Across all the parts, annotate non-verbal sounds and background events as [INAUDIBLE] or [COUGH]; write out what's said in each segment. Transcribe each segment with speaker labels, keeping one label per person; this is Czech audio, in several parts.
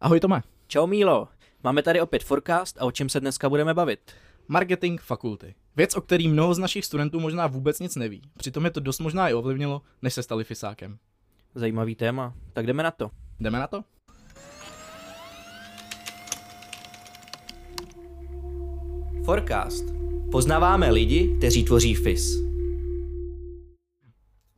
Speaker 1: Ahoj Tome.
Speaker 2: Čau Mílo, máme tady opět forecast a o čem se dneska budeme bavit?
Speaker 1: Marketing fakulty. Věc, o který mnoho z našich studentů možná vůbec nic neví. Přitom je to dost možná i ovlivnilo, než se stali fisákem.
Speaker 2: Zajímavý téma, tak jdeme na to.
Speaker 1: Jdeme na to?
Speaker 2: Forecast. Poznáváme lidi, kteří tvoří FIS.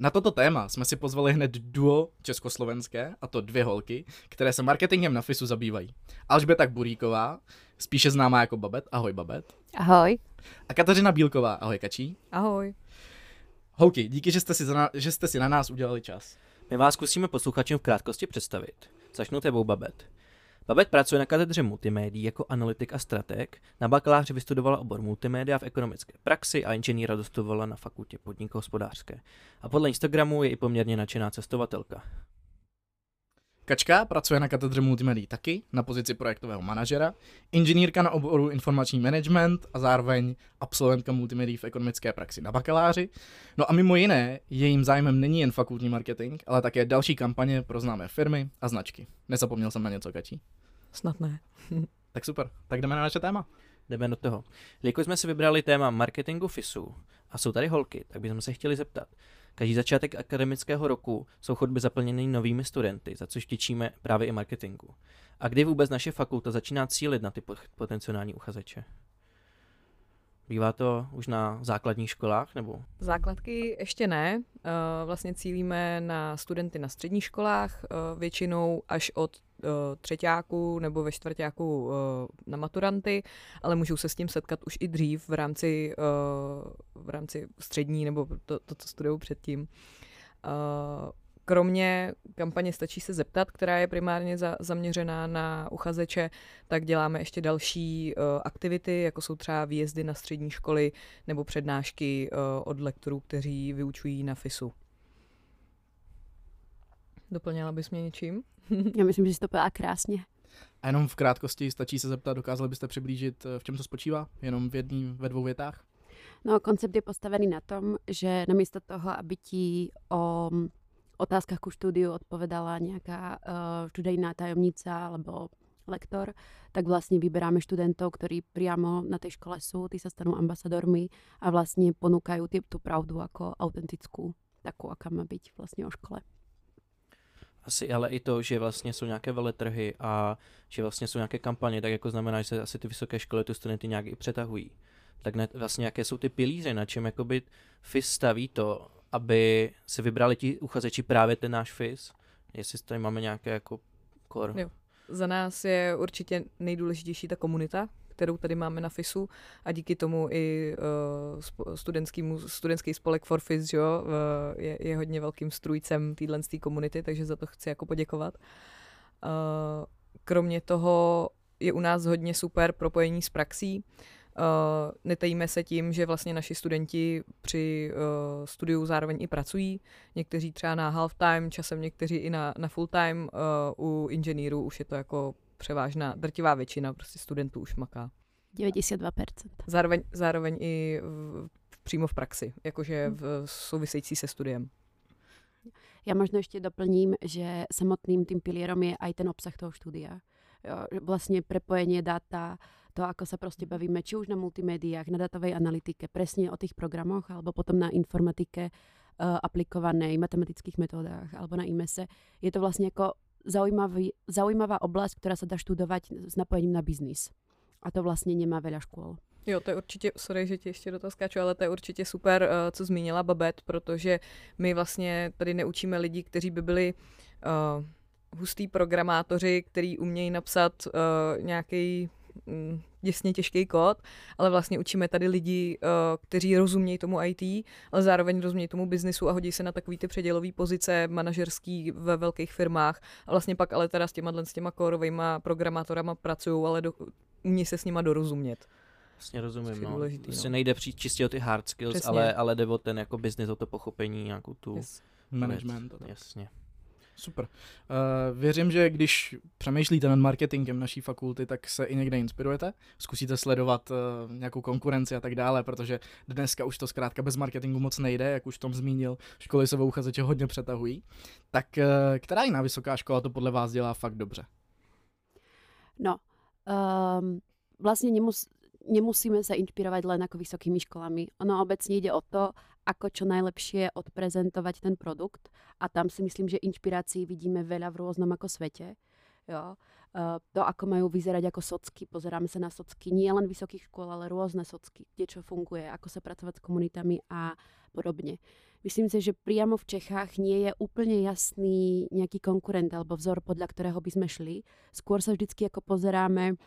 Speaker 1: Na toto téma jsme si pozvali hned duo československé, a to dvě holky, které se marketingem na FISu zabývají. Alžběta Buríková, spíše známá jako Babet, ahoj Babet.
Speaker 3: Ahoj.
Speaker 1: A Kateřina Bílková, ahoj Kačí.
Speaker 3: Ahoj.
Speaker 1: Holky, díky, že jste si, za na, že jste si na nás udělali čas.
Speaker 2: My vás zkusíme posluchačům v krátkosti představit. Začnu tebou, Babet. Babet pracuje na katedře multimédií jako analytik a strateg. Na bakaláři vystudovala obor multimédia v ekonomické praxi a inženýra dostudovala na fakultě podnikohospodářské. A podle Instagramu je i poměrně nadšená cestovatelka.
Speaker 1: Kačka pracuje na katedře multimédií taky, na pozici projektového manažera, inženýrka na oboru informační management a zároveň absolventka multimédií v ekonomické praxi na bakaláři. No a mimo jiné, jejím zájmem není jen fakultní marketing, ale také další kampaně pro známé firmy a značky. Nezapomněl jsem na něco, Kačí?
Speaker 3: Snad ne. [LAUGHS]
Speaker 1: tak super, tak jdeme na naše téma.
Speaker 2: Jdeme do toho. Jelikož jsme si vybrali téma marketingu FISu a jsou tady holky, tak bychom se chtěli zeptat, Každý začátek akademického roku jsou chodby zaplněny novými studenty, za což těčíme právě i marketingu. A kdy vůbec naše fakulta začíná cílit na ty potenciální uchazeče? Bývá to už na základních školách nebo?
Speaker 3: Základky ještě ne. Eh, vlastně cílíme na studenty na středních školách, eh, většinou až od eh, třetíáku nebo ve čtvrtáku na maturanty, ale můžou se s tím setkat už i dřív v rámci, v rámci střední nebo to, to co studují předtím. Kromě kampaně Stačí se zeptat, která je primárně za, zaměřená na uchazeče, tak děláme ještě další uh, aktivity, jako jsou třeba výjezdy na střední školy nebo přednášky uh, od lektorů, kteří vyučují na FISu. Doplněla bys mě něčím? [LAUGHS]
Speaker 4: Já myslím, že jsi to povedala krásně.
Speaker 1: A jenom v krátkosti stačí se zeptat, dokázali byste přiblížit, v čem to spočívá? Jenom v jedný, ve dvou větách?
Speaker 4: No, koncept je postavený na tom, že namísto toho, aby ti o otázkach ku štúdiu odpovedala nejaká uh, študijná tajomnica alebo lektor, tak vlastne vyberáme študentov, ktorí priamo na tej škole sú, tí sa stanú ambasadormi a vlastne ponúkajú tú pravdu ako autentickú, takú, aká má byť vlastne o škole.
Speaker 2: Asi ale i to, že vlastně jsou nějaké veletrhy a že vlastně jsou nějaké kampaně, tak jako znamená, že se asi ty vysoké školy tu studenty nějak i přetahují. Tak ne, vlastně jaké jsou ty pilíře, na čem jakoby FIS staví to, aby si vybrali ti uchazeči právě ten náš FIS, jestli tady máme nějaké jako kor. Jo.
Speaker 3: Za nás je určitě nejdůležitější ta komunita, kterou tady máme na FISu a díky tomu i uh, studentský spolek for FIS jo, je, je hodně velkým strujcem téhle komunity, takže za to chci jako poděkovat. Uh, kromě toho je u nás hodně super propojení s praxí. Uh, Uh, netajíme se tím, že vlastně naši studenti při uh, studiu zároveň i pracují. Někteří třeba na half time, časem někteří i na, na full time. Uh, u inženýrů už je to jako převážná, drtivá většina prostě studentů už maká.
Speaker 4: 92%.
Speaker 3: Zároveň, zároveň i v, přímo v praxi, jakože hm. v související se studiem.
Speaker 4: Já možná ještě doplním, že samotným tým pilierom je aj ten obsah toho studia. Jo, vlastně prepojenie data, to, ako sa proste mhm. bavíme, či už na multimédiách, na datovej analytike, presne o tých programoch, alebo potom na informatike uh, aplikovanej, matematických metodách, alebo na IMESe. Je to vlastne ako zaujímavý, zaujímavá oblasť, ktorá sa dá študovať s napojením na biznis. A to vlastně nemá veľa škôl.
Speaker 3: Jo, to je určitě, sorry, že ti ještě do toho skáču, ale to je určitě super, uh, co zmínila Babet, protože my vlastně tady neučíme lidi, kteří by byli uh, hustý programátoři, který umějí napsat uh, nějaký děsně těžký kód, ale vlastně učíme tady lidi, uh, kteří rozumějí tomu IT, ale zároveň rozumějí tomu biznisu a hodí se na takový ty předělové pozice manažerský ve velkých firmách a vlastně pak ale teda s těma, s těma kórovými programátorama pracují, ale do, umí se s nima dorozumět.
Speaker 2: Vlastně rozumím, no. Důležitý, vlastně no. nejde přijít čistě o ty hard skills, ale, ale jde o ten jako business, o to pochopení, nějakou tu... Yes.
Speaker 1: Management.
Speaker 2: Jasně.
Speaker 1: Super. Uh, věřím, že když přemýšlíte nad marketingem naší fakulty, tak se i někde inspirujete. Zkusíte sledovat uh, nějakou konkurenci a tak dále, protože dneska už to zkrátka bez marketingu moc nejde, jak už Tom zmínil. Školy se uchazeče hodně přetahují. Tak uh, která jiná vysoká škola to podle vás dělá fakt dobře?
Speaker 4: No, um, vlastne nemus, nemusíme sa inšpirovať len ako vysokými školami. Ono obecne ide o to, ako čo najlepšie odprezentovať ten produkt a tam si myslím, že inšpirácií vidíme veľa v rôznom ako svete. Jo. To, ako majú vyzerať ako socky, pozeráme sa na socky nie len vysokých škôl, ale rôzne socky, kde čo funguje, ako sa pracovať s komunitami a podobne. Myslím si, že priamo v Čechách nie je úplne jasný nejaký konkurent alebo vzor, podľa ktorého by sme šli. Skôr sa vždycky ako pozeráme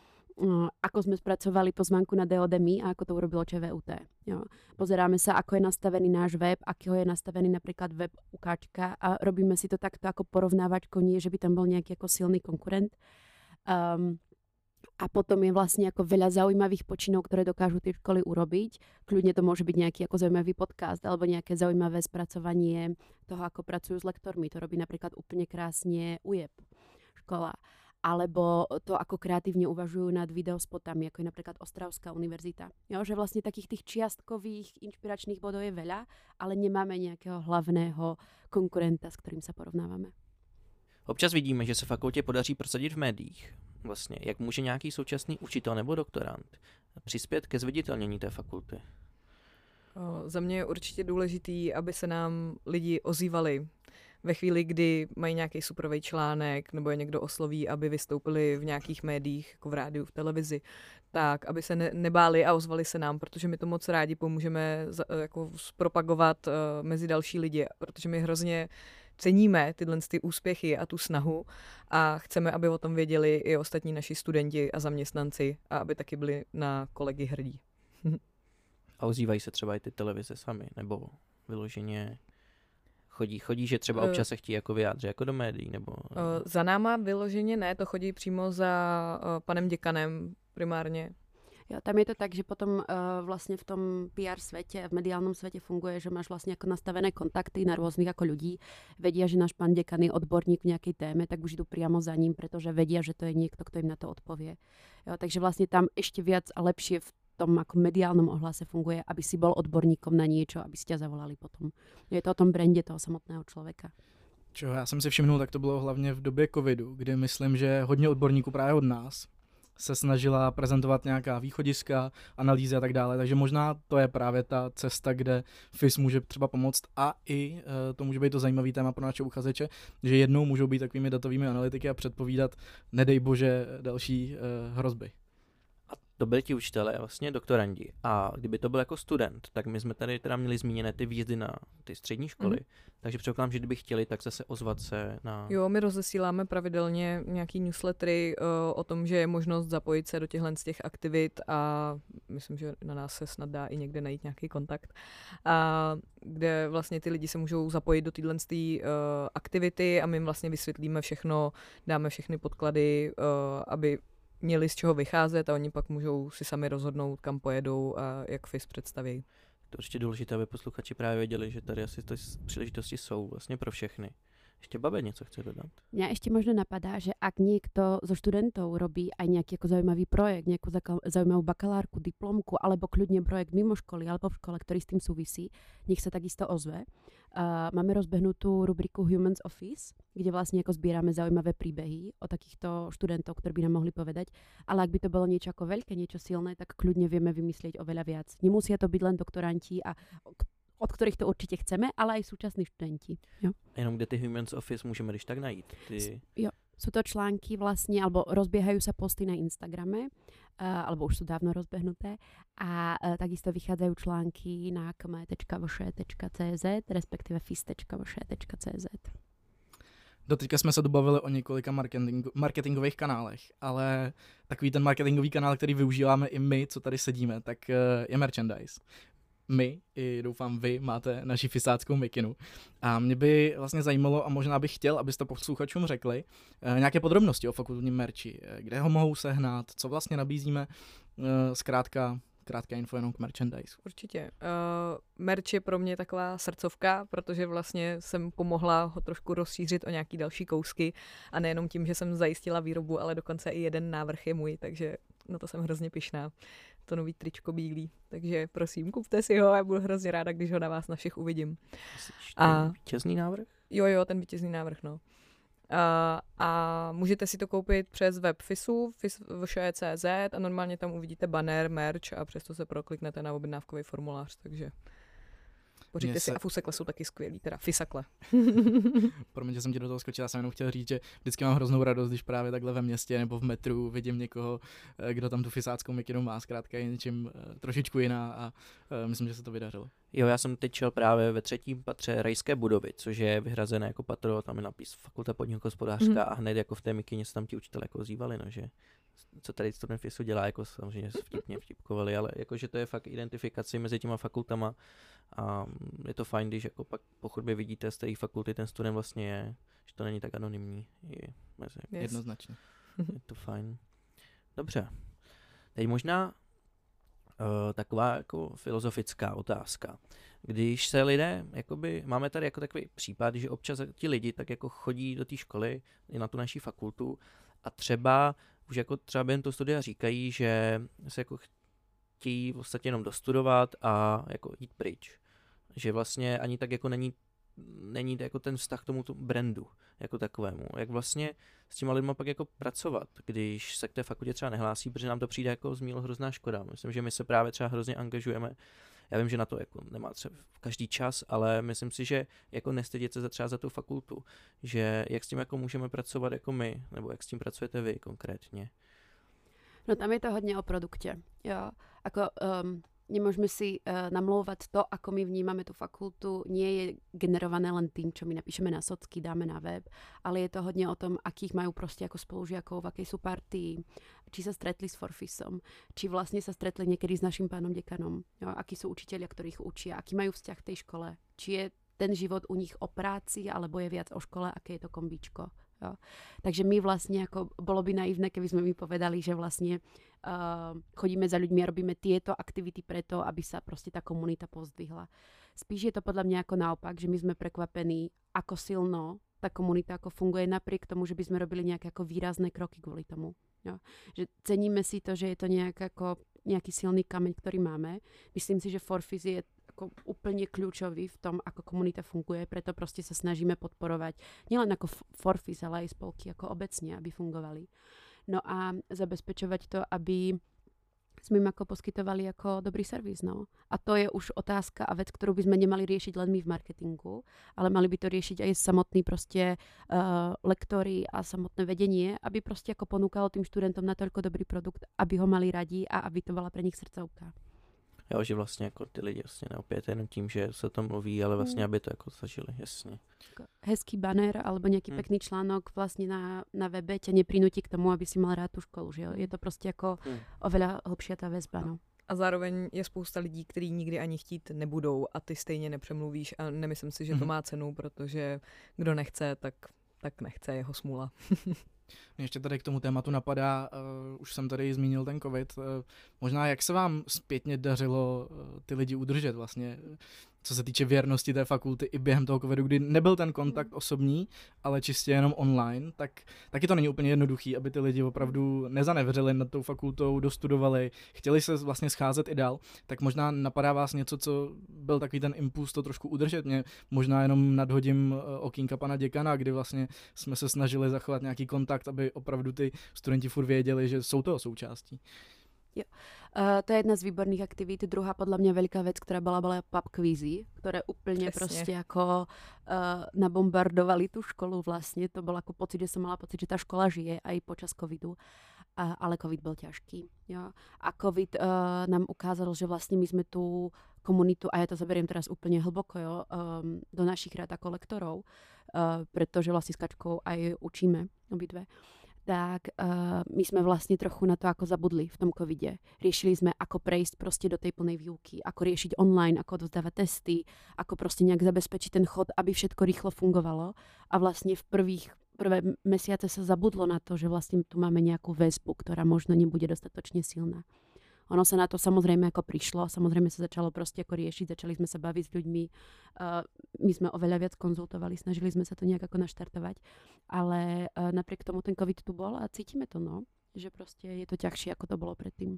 Speaker 4: ako sme spracovali pozvánku na DODMI a ako to urobilo ČVUT. Jo. Pozeráme sa, ako je nastavený náš web, akého je nastavený napríklad web ukáčka a robíme si to takto ako porovnávačko, nie že by tam bol nejaký ako silný konkurent. Um, a potom je vlastne ako veľa zaujímavých počinov, ktoré dokážu tie školy urobiť. Kľudne to môže byť nejaký ako zaujímavý podcast alebo nejaké zaujímavé spracovanie toho, ako pracujú s lektormi. To robí napríklad úplne krásne UJEP škola alebo to, ako kreatívne uvažujú nad videospotami, ako je napríklad Ostravská univerzita. Jo, že vlastne takých tých čiastkových inšpiračných bodov je veľa, ale nemáme nejakého hlavného konkurenta, s ktorým sa porovnávame.
Speaker 2: Občas vidíme, že se fakultě podaří prosadit v médiích. Vlastně, jak může nějaký současný učitel nebo doktorant přispět ke zviditelnění té fakulty?
Speaker 3: Za mě je určitě důležitý, aby se nám lidi ozývali ve chvíli, kdy mají nějaký superový článek nebo je někdo osloví, aby vystoupili v nějakých médiích, jako v rádiu, v televizi, tak, aby se ne, nebáli a ozvali se nám, protože my to moc rádi pomůžeme za, jako zpropagovat uh, mezi další lidi, protože my hrozně ceníme tyhle ty úspěchy a tu snahu a chceme, aby o tom věděli i ostatní naši studenti a zaměstnanci a aby taky byli na kolegy hrdí. [LAUGHS]
Speaker 2: a ozývají se třeba i ty televize sami, nebo vyloženě chodí? Chodí, že třeba eh, občas se chtějí jako vyjádřit jako do médií? Nebo...
Speaker 3: Eh, za náma vyloženě ne, to chodí přímo za eh, panem děkanem primárně.
Speaker 4: Jo, tam je to tak, že potom uh, vlastně v tom PR svete, v mediálnom svete funguje, že máš vlastně jako nastavené kontakty na rôznych ako ľudí. Vedia, že náš pán dekan je odborník v nejakej téme, tak už idú priamo za ním, pretože vedia, že to je niekto, kto im na to odpovie. Jo, takže vlastne tam ešte viac a lepšie v tom ako mediálnom ohlase funguje, aby si bol odborníkom na niečo, aby si ťa zavolali potom. Je to o tom brande toho samotného člověka.
Speaker 1: Čo já jsem si všimnul, tak to bylo hlavně v době covidu, kdy myslím, že hodně odborníků právě od nás se snažila prezentovat nějaká východiska, analýzy a tak dále, takže možná to je právě ta cesta, kde FIS může třeba pomoct a i e, to může být to zajímavý téma pro naše uchazeče, že jednou můžou být takovými datovými analytiky a předpovídat, nedej bože, další e, hrozby
Speaker 2: to byli ti učitelé, vlastně doktorandi. A kdyby to byl jako student, tak my jsme tady teda měli zmíněné ty výjezdy na ty střední školy. Mm. Takže předpokládám, že kdyby chtěli, tak zase ozvat se na...
Speaker 3: Jo, my rozesíláme pravidelně nějaký newslettery uh, o tom, že je možnost zapojit se do těchhle z těch aktivit a myslím, že na nás se snad dá i někde najít nějaký kontakt. A kde vlastně ty lidi se můžou zapojit do téhle uh, aktivity a my jim vlastně vysvětlíme všechno, dáme všechny podklady, uh, aby měli z čeho vycházet a oni pak můžou si sami rozhodnout, kam pojedou a jak FIS představí.
Speaker 2: To je určitě důležité, aby posluchači právě věděli, že tady asi ty příležitosti jsou vlastně pro všechny. Ešte Babe niečo chce dodať?
Speaker 4: Mňa ešte možno napadá, že ak niekto zo študentov robí aj nejaký ako zaujímavý projekt, nejakú zaujímavú bakalárku, diplomku, alebo kľudne projekt mimo školy alebo v škole, ktorý s tým súvisí, nech sa takisto ozve. Uh, máme rozbehnutú rubriku Humans Office, kde vlastne ako zbierame zaujímavé príbehy o takýchto študentov, ktorí by nám mohli povedať. Ale ak by to bolo niečo ako veľké, niečo silné, tak kľudne vieme vymyslieť oveľa viac. Nemusia to byť len doktoranti a od ktorých to určite chceme, ale aj súčasní študenti. Jo.
Speaker 2: Jenom kde ty Humans Office môžeme když tak najít? Ty...
Speaker 4: Jo, sú to články vlastne, alebo rozbiehajú sa posty na Instagrame, uh, alebo už sú dávno rozbehnuté a uh, takisto vychádzajú články na kme.vše.cz, respektíve fis.vše.cz.
Speaker 1: Doteďka jsme se dobavili o několika marketing, marketingových kanálech, ale takový ten marketingový kanál, který využíváme i my, co tady sedíme, tak eh, je merchandise my, i doufám vy, máte naši fisáckou mikinu. A mě by vlastně zajímalo, a možná bych chtěl, abyste posluchačům řekli, uh, nějaké podrobnosti o fakultním merči, eh, kde ho mohou sehnat, co vlastně nabízíme, uh, zkrátka krátká info jenom k merchandise.
Speaker 3: Určitě. Uh, merch je pro mě taková srdcovka, protože vlastně jsem pomohla ho trošku rozšířit o nějaký další kousky a nejenom tím, že jsem zajistila výrobu, ale dokonce i jeden návrh je můj, takže na to jsem hrozně pišná to nový tričko bílý. Takže prosím, kupte si ho a budu hrozně ráda, když ho na vás na všech uvidím.
Speaker 2: A vítězný návrh?
Speaker 3: Jo, jo, ten vítězný návrh, no. A, a můžete si to koupit přes web FISu, FIS.cz a normálně tam uvidíte banner, merch a přesto se prokliknete na objednávkový formulář, takže Pořiďte se... si a fusekle jsou taky skvělý, teda fisakle. [LAUGHS]
Speaker 1: Promiň, že jsem ti do toho skočil, já jsem jenom chtěl říct, že vždycky mám hroznou radost, když právě takhle ve městě nebo v metru vidím někoho, eh, kdo tam tu fisáckou mikinu má, zkrátka je něčím uh, trošičku jiná a uh, myslím, že se to vydařilo.
Speaker 2: Jo, já jsem teď šel právě ve třetím patře rajské budovy, což je vyhrazené jako patro, tam je napis Fakulta podniků hospodářská mm. a hned jako v té mikině se tam ti učitelé jako ozývali, no, že co tady student FISu dělá, jako samozřejmě vtipně vtipkovali, ale jakože to je fakt identifikace mezi těma fakultama a je to fajn, když jako pak po chodbě vidíte, z té fakulty ten student vlastně je, že to není tak anonymní. Je,
Speaker 1: mezi, yes. Jednoznačně.
Speaker 2: Je to fajn. Dobře. Teď možná uh, taková jako filozofická otázka. Když se lidé, jakoby, máme tady jako takový případ, že občas ti lidi tak jako chodí do té školy, i na tu naší fakultu a třeba už jako třeba během toho studia říkají, že se jako chtějí v podstatě jenom dostudovat a jako jít pryč. Že vlastně ani tak jako není není jako ten vztah k tomu brandu jako takovému. Jak vlastně s těma lidma pak jako pracovat, když se k té fakultě třeba nehlásí, protože nám to přijde jako zmíl hrozná škoda. Myslím, že my se právě třeba hrozně angažujeme. Já vím, že na to jako nemá třeba každý čas, ale myslím si, že jako nestydět se třeba za tu fakultu, že jak s tím jako můžeme pracovat jako my, nebo jak s tím pracujete vy konkrétně.
Speaker 4: No tam je to hodně o produktě. Jo. Ako, um, nemôžeme si uh, namlouvať to, ako my vnímame tú fakultu, nie je generované len tým, čo my napíšeme na socky, dáme na web, ale je to hodně o tom, akých majú proste ako spolužiakov, v akej sú partii, či sa stretli s Forfisom, či vlastne sa stretli niekedy s našim pánom dekanom, jo, akí sú učiteľia, ktorých učia, aký majú vzťah v tej škole, či je ten život u nich o práci, alebo je viac o škole, aké je to kombíčko. Jo. Takže my vlastně jako, bolo by naivné, keby sme mi povedali, že vlastně uh, chodíme za ľuďmi a robíme tieto aktivity preto, aby sa prostě ta komunita pozdvihla. Spíš je to podľa mňa ako naopak, že my sme prekvapení, ako silno ta komunita ako funguje napriek tomu, že by robili nejaké ako výrazné kroky kvôli tomu. Jo. Že ceníme si to, že je to nejak ako nejaký silný kameň, ktorý máme. Myslím si, že Forfis je ako úplne kľúčový v tom, ako komunita funguje, preto proste sa snažíme podporovať nielen ako Forfis, ale aj spolky ako obecne, aby fungovali. No a zabezpečovať to, aby sme im ako poskytovali ako dobrý servis. No. A to je už otázka a vec, ktorú by sme nemali riešiť len my v marketingu, ale mali by to riešiť aj samotný proste uh, lektory a samotné vedenie, aby proste ako ponúkalo tým študentom natoľko dobrý produkt, aby ho mali radi a aby to bola pre nich srdcovka.
Speaker 2: Jo, že vlastně jako ty lidi vlastně neopět jenom tím, že se to mluví, ale vlastně, mm. aby to jako zažili, jasně.
Speaker 4: Hezký banner alebo nějaký mm. pekný článok vlastně na, na webe tě neprinutí k tomu, aby si mal rád tu školu, že jo? Je to prostě jako mm. oveľa hlbšia ta väzba, no.
Speaker 3: A zároveň je spousta lidí, kteří nikdy ani chtít nebudou a ty stejně nepřemluvíš a nemyslím si, že to mhm. má cenu, protože kdo nechce, tak, tak nechce, jeho smůla. [LAUGHS]
Speaker 1: Mě ještě tady k tomu tématu napadá, uh, už jsem tady zmínil ten covid, uh, možná jak se vám zpětně dařilo uh, ty lidi udržet vlastně, co se týče věrnosti té fakulty i během toho covidu, kdy nebyl ten kontakt hmm. osobní, ale čistě jenom online, tak taky to není úplně jednoduchý, aby ty lidi opravdu nezanevřeli nad tou fakultou, dostudovali, chtěli se vlastně scházet i dál, tak možná napadá vás něco, co byl takový ten impuls to trošku udržet. Mě možná jenom nadhodím eh, okýnka pana děkana, kdy vlastně jsme se snažili zachovat nějaký kontakt, aby opravdu ty studenti furt věděli, že jsou toho součástí.
Speaker 4: Jo. Uh, to je jedna z výborných aktivít. Druhá podľa mňa veľká vec, ktorá bola, bola pub quizy, ktoré úplne Presne. proste ako uh, nabombardovali tú školu vlastne. To bol ako pocit, že som mala pocit, že tá škola žije aj počas covidu. Uh, ale covid bol ťažký. Jo. A covid uh, nám ukázal, že vlastne my sme tú komunitu, a ja to zaberiem teraz úplne hlboko, jo, um, do našich rád ako lektorov, uh, pretože vlastne s Kačkou aj učíme obidve. Uh, tak uh, my sme vlastne trochu na to ako zabudli v tom covide. Riešili sme, ako prejsť proste do tej plnej výuky, ako riešiť online, ako dozdávať testy, ako proste nejak zabezpečiť ten chod, aby všetko rýchlo fungovalo. A vlastne v prvých prvé mesiace sa zabudlo na to, že vlastne tu máme nejakú väzbu, ktorá možno nebude dostatočne silná. Ono sa na to samozrejme ako prišlo, samozrejme sa začalo proste ako riešiť, začali sme sa baviť s ľuďmi, uh, my sme oveľa viac konzultovali, snažili sme sa to nejak ako naštartovať, ale uh, napriek tomu ten COVID tu bol a cítime to, no, že prostě je to ťažšie, ako to bolo predtým.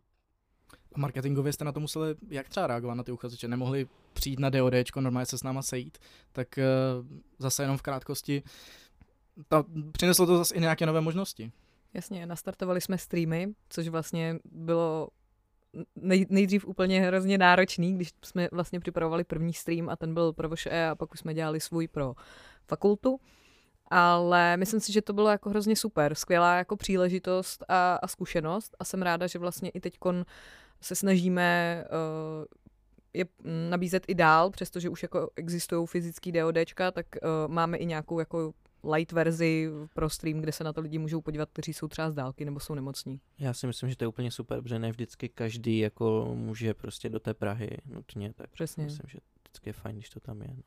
Speaker 1: A marketingově jste na to museli jak třeba reagovat na ty uchazeče? Nemohli přijít na DODčko, normálně se s náma sejít, tak uh, zase jenom v krátkosti ta, přineslo to zase i nějaké nové možnosti.
Speaker 3: Jasně, nastartovali jsme streamy, což vlastně bylo nej, nejdřív úplně hrozně náročný, když jsme vlastně připravovali první stream a ten byl pro VŠE a pak už jsme dělali svůj pro fakultu. Ale myslím si, že to bylo jako hrozně super, skvělá jako příležitost a, a zkušenost a jsem ráda, že vlastně i teď se snažíme uh, je nabízet i dál, přestože už jako existují fyzický DODčka, tak uh, máme i nějakou jako light verzi pro stream, kde se na to lidi můžou podívat, kteří jsou třeba z dálky nebo jsou nemocní.
Speaker 2: Já si myslím, že to je úplně super, protože ne vždycky každý jako může prostě do té Prahy nutně, tak
Speaker 3: Přesně.
Speaker 2: myslím, že vždycky je fajn, když to tam je. No.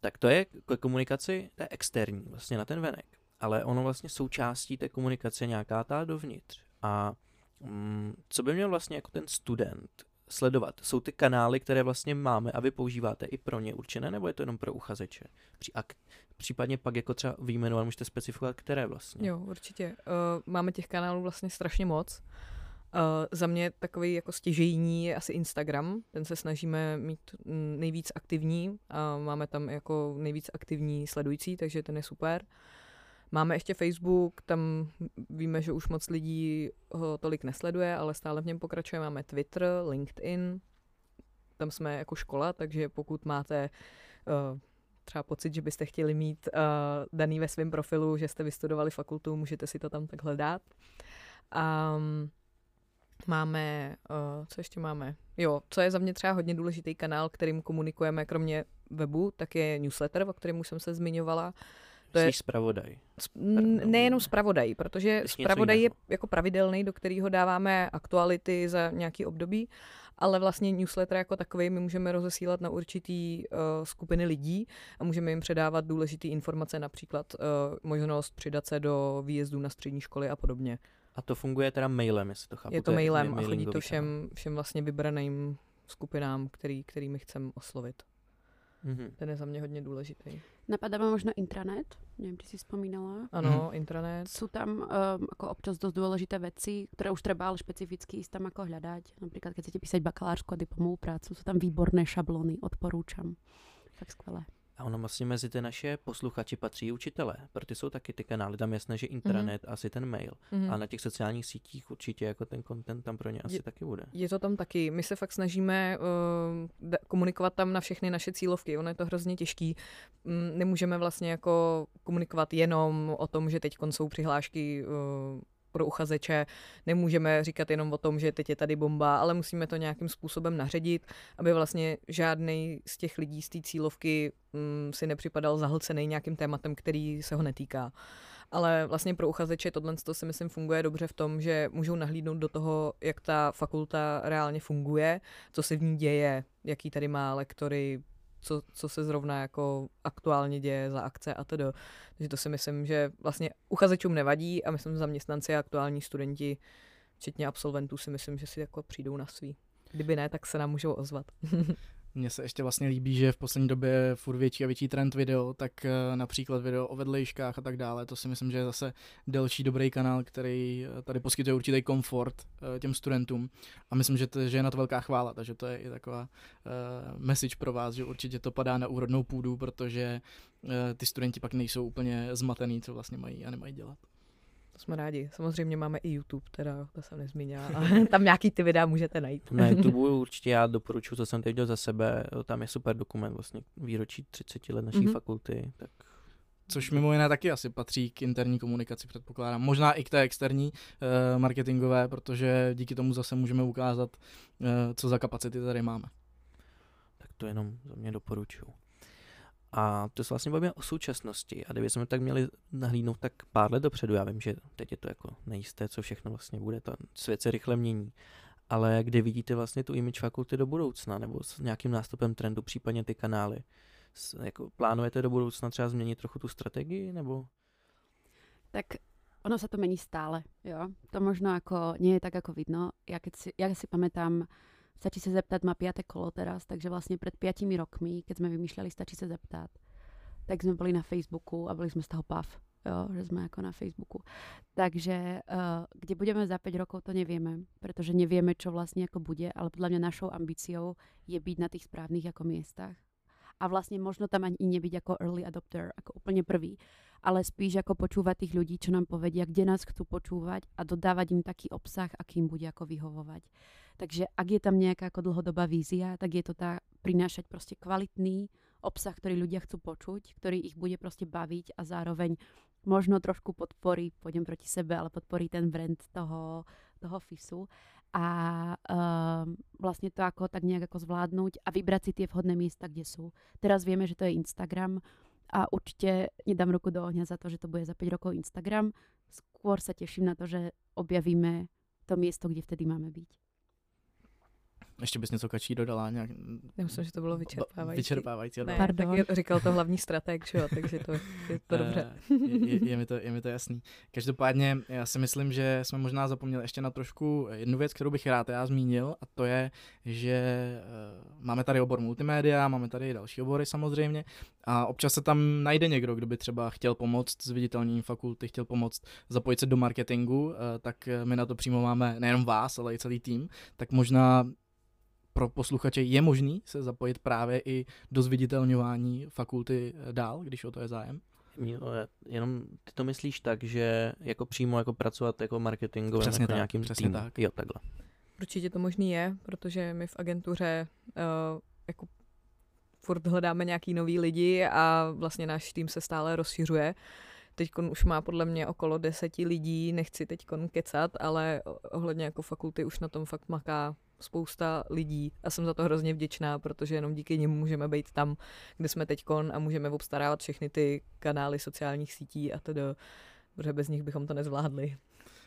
Speaker 2: Tak to je k komunikaci, to je externí, vlastně na ten venek. Ale ono vlastně součástí té komunikace nějaká ta dovnitř. A mm, co by měl vlastně jako ten student sledovat? Jsou ty kanály, které vlastně máme a vy používáte i pro ně určené, nebo je to jenom pro uchazeče? A případně pak jako třeba vyjmenovat, můžete specifikovat, které vlastně?
Speaker 3: Jo, určitě. Uh, máme těch kanálů vlastně strašně moc. Uh, za mě takový jako stěžejní je asi Instagram, ten se snažíme mít nejvíc aktivní a máme tam jako nejvíc aktivní sledující, takže ten je super. Máme ještě Facebook, tam víme, že už moc lidí ho tolik nesleduje, ale stále v něm pokračuje. Máme Twitter, LinkedIn, tam jsme jako škola, takže pokud máte uh, třeba pocit, že byste chtěli mít uh, daný ve svém profilu, že jste vystudovali fakultu, můžete si to tam tak hledat. Um, máme, uh, co ještě máme? Jo, co je za mě třeba hodně důležitý kanál, kterým komunikujeme kromě webu, tak je newsletter, o kterém už jsem se zmiňovala.
Speaker 2: To je zpravodaj.
Speaker 3: Nejenom zpravodaj, protože zpravodaj je jako pravidelný, do kterého dáváme aktuality za nějaký období, ale vlastně newsletter jako takový my můžeme rozesílat na určitý uh, skupiny lidí a můžeme jim předávat důležité informace, například uh, možnost přidat se do výjezdů na střední školy a podobně.
Speaker 2: A to funguje teda mailem, jestli to chápu.
Speaker 3: Je to mailem a chodí to všem, všem vlastně vybraným skupinám, který, kterými chcem oslovit. Mm-hmm. Ten je za mě hodně důležitý.
Speaker 4: Napadá vám možno intranet? Nevím, ty si vzpomínala.
Speaker 3: Ano, mm-hmm. intranet.
Speaker 4: Jsou tam um, jako občas dost důležité věci, které už třeba ale špecificky tam jako hledat. Například, když chcete písať bakalářskou a diplomovou prácu, jsou tam výborné šablony, odporučám. Tak skvělé.
Speaker 2: A ono vlastně mezi ty naše posluchači patří učitelé, protože jsou taky ty kanály, tam jasné, že intranet, mm-hmm. asi ten mail. Mm-hmm. A na těch sociálních sítích určitě jako ten content tam pro ně asi
Speaker 3: je,
Speaker 2: taky bude.
Speaker 3: Je to tam taky. My se fakt snažíme uh, komunikovat tam na všechny naše cílovky. Ono je to hrozně těžký. Um, nemůžeme vlastně jako komunikovat jenom o tom, že teď jsou přihlášky uh, pro uchazeče. Nemůžeme říkat jenom o tom, že teď je tady bomba, ale musíme to nějakým způsobem naředit, aby vlastně žádný z těch lidí z té cílovky mm, si nepřipadal zahlcený nějakým tématem, který se ho netýká. Ale vlastně pro uchazeče tohle to si myslím funguje dobře v tom, že můžou nahlídnout do toho, jak ta fakulta reálně funguje, co se v ní děje, jaký tady má lektory, co, co se zrovna jako aktuálně děje za akce a tedy. Takže to si myslím, že vlastně uchazečům nevadí a myslím zaměstnanci a aktuální studenti, včetně absolventů, si myslím, že si jako přijdou na svý. Kdyby ne, tak se nám můžou ozvat. [LAUGHS]
Speaker 1: Mně se ještě vlastně líbí, že v poslední době je furt větší a větší trend video, tak eh, například video o vedlejškách a tak dále. To si myslím, že je zase další dobrý kanál, který eh, tady poskytuje určitý komfort eh, těm studentům. A myslím, že, to, že je na to velká chvála, takže to je i taková message pro vás, že určitě to padá na úrodnou půdu, protože ty studenti pak nejsou úplně zmatený, co vlastně mají a nemají dělat
Speaker 3: jsme rádi. Samozřejmě máme i YouTube, teda to jsem nezmínila. [LAUGHS] tam nějaký ty videa můžete najít.
Speaker 2: Na [LAUGHS] YouTube určitě já doporučuji, co jsem teď dělal za sebe. Tam je super dokument, vlastně výročí 30 let naší mm-hmm. fakulty. Tak
Speaker 1: Což mimo jiné taky asi patří k interní komunikaci, předpokládám. Možná i k té externí uh, marketingové, protože díky tomu zase můžeme ukázat, uh, co za kapacity tady máme.
Speaker 2: Tak to jenom za mě doporučuji. A to se vlastně bavíme o současnosti. A kdybychom tak měli nahlídnout tak pár let dopředu, já vím, že teď je to jako nejisté, co všechno vlastně bude, ten svět se rychle mění. Ale kde vidíte vlastně tu image fakulty do budoucna, nebo s nějakým nástupem trendu, případně ty kanály? S, jako, plánujete do budoucna třeba změnit trochu tu strategii, nebo?
Speaker 4: Tak ono se to mení stále, jo. To možno jako, nie je tak jako vidno. Já, si, já si pamätám, Stačí se zeptat, má piaté kolo teraz, takže vlastně před pětimi rokmi, keď jsme vymýšľali, stačí se zeptat, tak jsme byli na Facebooku a byli jsme z toho pav, jo, že jsme jako na Facebooku. Takže uh, kde budeme za 5 rokov, to nevieme, protože nevieme, čo vlastně jako bude, ale podle mě našou ambíciou je být na těch správných jako miestach a vlastne možno tam ani nebyť ako early adopter, ako úplne prvý, ale spíš ako počúvať tých ľudí, čo nám povedia, kde nás chcú počúvať a dodávať im taký obsah, aký im bude ako vyhovovať. Takže ak je tam nejaká ako dlhodobá vízia, tak je to tá prinášať proste kvalitný obsah, ktorý ľudia chcú počuť, ktorý ich bude proste baviť a zároveň možno trošku podporí, pôjdem proti sebe, ale podporí ten brand toho, toho FISu a um, vlastne to ako tak nejak ako zvládnuť a vybrať si tie vhodné miesta, kde sú. Teraz vieme, že to je Instagram, a určite nedám ruku do ohňa za to, že to bude za 5 rokov Instagram. Skôr sa teším na to, že objavíme to miesto, kde vtedy máme byť.
Speaker 1: Ještě bys něco kačí dodala? Nějak...
Speaker 3: Já myslím, že to bylo vyčerpávající.
Speaker 1: Vyčerpávající.
Speaker 3: Ne, Pardon. tak říkal to hlavní strateg, že jo, takže to je to dobře.
Speaker 1: je, je, je, mi to, je mi to jasný. Každopádně já si myslím, že jsme možná zapomněli ještě na trošku jednu věc, kterou bych rád já zmínil, a to je, že uh, máme tady obor multimédia, máme tady další obory samozřejmě, a občas se tam najde někdo, kdo by třeba chtěl pomoct s viditelním fakulty, chtěl pomoct zapojit se do marketingu, uh, tak my na to přímo máme nejenom vás, ale i celý tým, tak možná pro posluchače je možný se zapojit právě i do zviditelňování fakulty eh, dál, když o to je zájem?
Speaker 2: Jenom ty to myslíš tak, že jako přímo jako pracovat jako marketingovým přesně jako tak, nějakým přesně týmem. tak. Jo, takhle.
Speaker 3: Určitě to možný je, protože my v agentuře uh, jako furt hledáme nějaký nový lidi a vlastně náš tým se stále rozšiřuje. Teď už má podle mě okolo deseti lidí, nechci teď kecat, ale ohledně jako fakulty už na tom fakt maká spousta lidí a jsem za to hrozně vděčná, protože jenom díky nim můžeme být tam, kde jsme teďkon a můžeme obstarávat všechny ty kanály sociálních sítí a tedy, protože bez nich bychom to nezvládli.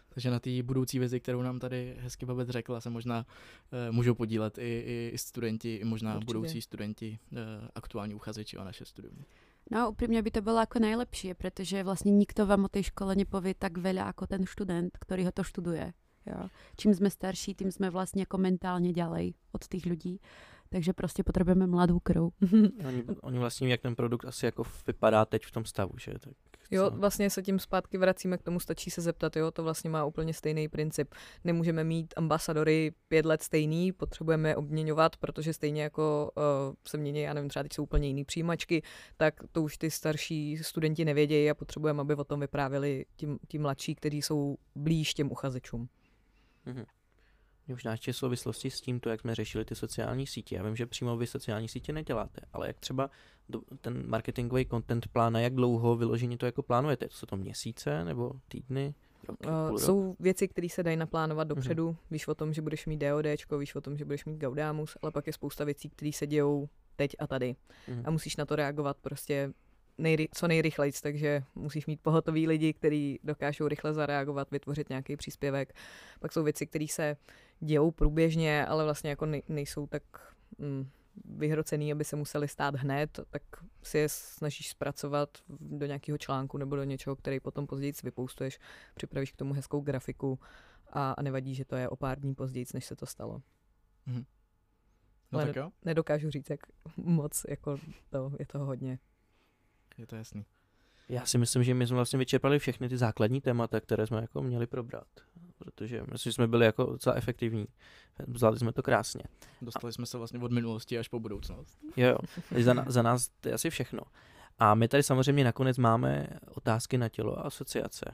Speaker 1: Takže na té budoucí vizi, kterou nám tady hezky Babet řekla, se možná uh, můžou podílet i, i, i studenti, i možná Určitě. budoucí studenti, uh, aktuální uchazeči o naše studium.
Speaker 4: No úprimne by to bolo ako najlepšie, pretože vlastne nikto vám o tej škole nepovie tak veľa ako ten študent, ktorý ho to študuje. Jo. Čím jsme starší, tím jsme vlastně jako mentálně ďalej od těch lidí. Takže prostě potřebujeme mladou krv. [LAUGHS]
Speaker 2: oni, oni vlastně jak ten produkt asi jako vypadá teď v tom stavu, že? Tak
Speaker 3: Jo, vlastně se tím zpátky vracíme k tomu, stačí se zeptat, jo, to vlastně má úplně stejný princip. Nemůžeme mít ambasadory pět let stejný, potřebujeme je obměňovat, protože stejně jako uh, se mění, já nevím, třeba teď jsou úplně jiný přijímačky, tak to už ty starší studenti nevědějí a potřebujeme, aby o tom vyprávěli ti mladší, kteří jsou blíž těm uchazečům.
Speaker 2: Mm-hmm. Už náště souvislosti s tímto, jak jsme řešili ty sociální sítě. Já vím, že přímo vy sociální sítě neděláte, ale jak třeba ten marketingový content plán, jak dlouho vyložení to jako plánujete? Jsou to měsíce nebo týdny?
Speaker 3: Roky, uh, jsou věci, které se dají naplánovat mhm. dopředu. Mm-hmm. Víš o tom, že budeš mít DOD, víš o tom, že budeš mít Gaudamus, ale pak je spousta věcí, které se dějou teď a tady. Mm-hmm. A musíš na to reagovat prostě nejry, co nejrychleji, takže musíš mít pohotový lidi, kteří dokážou rychle zareagovat, vytvořit nějaký příspěvek. Pak jsou věci, které se dějou průběžně, ale vlastně jako nejsou tak mm, vyhrocený, aby se museli stát hned, tak si je snažíš zpracovat do nějakého článku nebo do něčeho, který potom později vypoustuješ, připravíš k tomu hezkou grafiku a, a nevadí, že to je o pár dní později, než se to stalo. Mm-hmm.
Speaker 1: No Ale tak jo.
Speaker 3: nedokážu říct, jak moc jako to, je toho hodně
Speaker 1: je to jasný.
Speaker 2: Já si myslím, že my jsme vlastně vyčerpali všechny ty základní témata, které jsme jako měli probrat. Protože myslím, že jsme byli jako docela efektivní. Vzali jsme to krásně.
Speaker 1: Dostali a... jsme se vlastně od minulosti až po budoucnost.
Speaker 2: Jo, jo. Za, za nás to je asi všechno. A my tady samozřejmě nakonec máme otázky na tělo a asociace.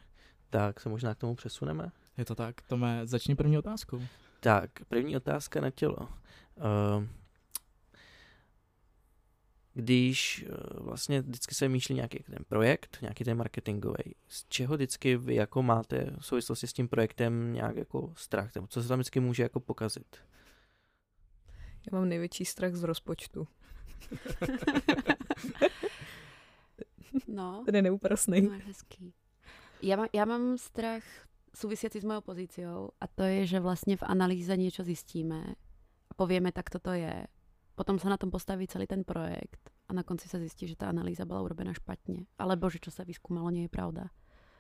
Speaker 2: Tak se možná k tomu přesuneme.
Speaker 1: Je to tak. Tome, začni první otázkou.
Speaker 2: Tak, první otázka na tělo. Uh, když eh, vlastně vždycky se myšlí nějaký ten projekt, nějaký ten marketingový, z čeho vždycky vy jako máte v souvislosti s tím projektem nějak jako strach, nebo co se tam vždycky může jako pokazit?
Speaker 3: Já mám největší strach z rozpočtu. [LAUGHS]
Speaker 4: no.
Speaker 3: Ten je neúprosný.
Speaker 4: No, hezký. Já, má, já mám strach související s mojou pozíciou a to je, že vlastně v analýze něco zjistíme a povieme, tak toto je potom sa na tom postaví celý ten projekt a na konci sa zistí, že tá analýza bola urobená špatne. Alebo že čo sa vyskúmalo, nie je pravda.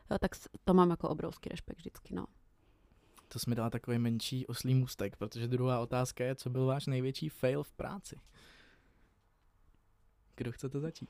Speaker 4: Jo, tak to mám jako obrovský respekt vždycky, no.
Speaker 1: To jsme dala takový menší oslý můstek, protože druhá otázka je, co byl váš největší fail v práci? Kdo chcete začít?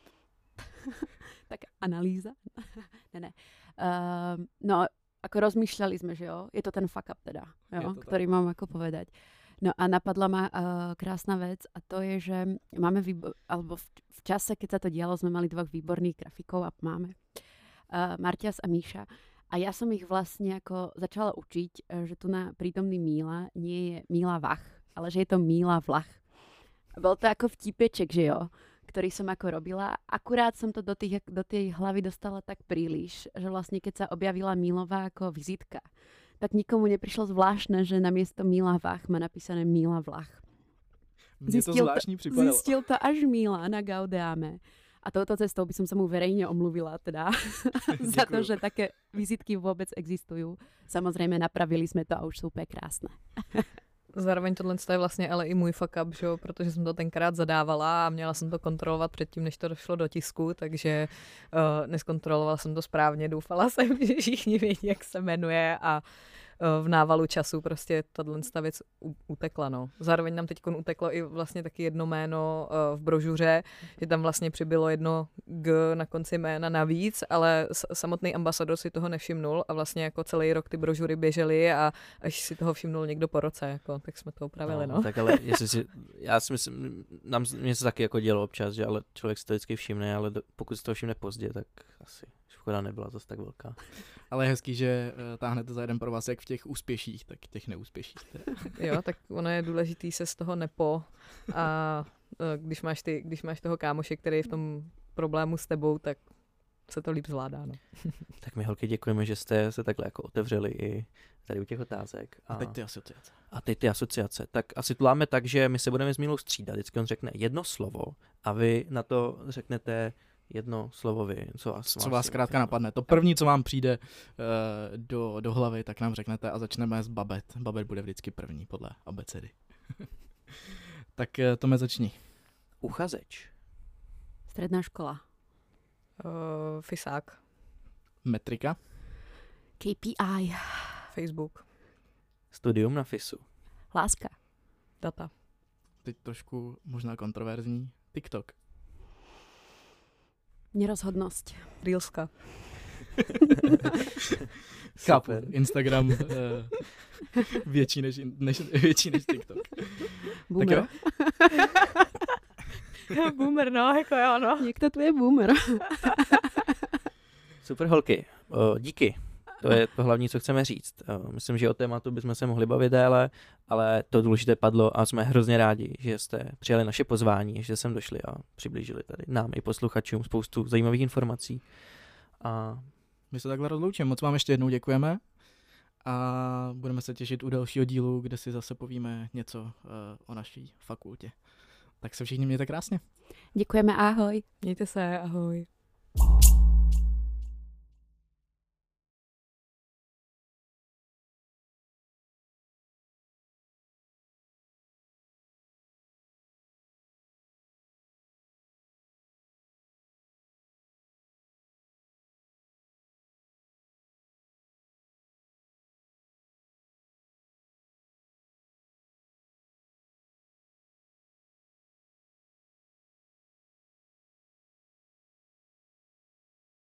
Speaker 1: [LAUGHS]
Speaker 4: tak analýza? [LAUGHS] ne, ne. Uh, no, ako rozmýšľali sme, že jo, je to ten fuck up teda, jo, ktorý tak. mám ako povedať. No a napadla ma uh, krásna vec a to je, že máme, výbo- alebo v, v čase, keď sa to dialo, sme mali dvoch výborných grafikov a máme uh, Martias a Míša. A ja som ich vlastne ako začala učiť, uh, že tu na prítomný Míla nie je Míla Vach, ale že je to Míla Vlach. Bol to ako vtipeček, že jo? ktorý som ako robila. Akurát som to do, tých, do tej hlavy dostala tak príliš, že vlastne keď sa objavila Mílová ako vizitka, tak nikomu neprišlo zvláštne, že na miesto Míla Vach má napísané Míla Vlach.
Speaker 1: Mně to zvláštní připadalo.
Speaker 4: Zistil to až Míla na Gaudeame. A touto cestou by som sa mu verejne omluvila teda [LAUGHS] za to, že také vizitky vôbec existujú. Samozrejme napravili sme to a už sú úplne krásne. [LAUGHS]
Speaker 3: Zároveň tohle je vlastně ale i můj fuck up, že? protože jsem to tenkrát zadávala a měla jsem to kontrolovat předtím, než to došlo do tisku, takže uh, neskontrolovala jsem to správně, doufala [LAUGHS] jsem, že všichni vědí, jak se jmenuje a v návalu času prostě tato věc utekla. No. Zároveň nám teď uteklo i vlastně taky jedno jméno eh, v brožuře, že tam vlastně přibylo jedno G na konci jména navíc, ale samotný ambasador si toho nevšimnul a vlastně jako celý rok ty brožury běžely a až si toho všimnul někdo po roce, jako, tak jsme to upravili. No,
Speaker 2: no. Tak ale jestli si, já si myslím, nám, mě se taky jako dělo občas, že ale člověk si to vždycky všimne, ale do, pokud si to všimne pozdě, tak asi škoda nebyla zase tak velká. [LAUGHS]
Speaker 1: Ale je hezký, že uh, táhnete za jeden pro vás jak v těch úspěších, tak těch neúspěších. [LAUGHS]
Speaker 3: jo, tak ono je důležitý se z toho nepo a uh, když máš, ty, když máš toho kámoše, který je v tom problému s tebou, tak se to líp zvládá. No. [LAUGHS]
Speaker 2: tak my holky děkujeme, že jste se takhle jako otevřeli i tady u těch otázek.
Speaker 1: A, a teď ty asociace.
Speaker 2: A teď ty asociace. Tak asi to máme tak, že my se budeme s Mílou střídat. Vždycky on řekne jedno slovo a vy na to řeknete jedno slovo vy, co vás,
Speaker 1: co vás zkrátka napadne. To první, co vám přijde uh, do, do hlavy, tak nám řeknete a začneme s Babet. Babet bude vždycky první podle abecedy. [LAUGHS] tak uh, to me začni.
Speaker 2: Uchazeč.
Speaker 4: Středná škola.
Speaker 3: Uh, Fisák.
Speaker 1: Metrika.
Speaker 4: KPI.
Speaker 3: Facebook.
Speaker 2: Studium na FISu.
Speaker 4: Láska.
Speaker 3: Data.
Speaker 1: Teď trošku možná kontroverzní. TikTok.
Speaker 4: Nerozhodnosť.
Speaker 3: Reelska. [LAUGHS]
Speaker 1: Chápu. Instagram uh, větší, než, než, větší než TikTok.
Speaker 4: Boomer. [LAUGHS]
Speaker 3: boomer, no, jako jo, no.
Speaker 4: Někdo tu je boomer.
Speaker 2: Super holky, o, díky. To je to hlavní, co chceme říct. Myslím, že o tématu bychom se mohli bavit déle, ale to důležité padlo a jsme hrozně rádi, že jste přijali naše pozvání, že sem došli a přiblížili tady nám i posluchačům spoustu zajímavých informací. A
Speaker 1: my se takhle rozloučíme. Moc vám ještě jednou děkujeme a budeme se těšit u dalšího dílu, kde si zase povíme něco uh, o naší fakultě. Tak se všichni mějte krásně.
Speaker 4: Děkujeme, ahoj.
Speaker 3: Mějte se, ahoj.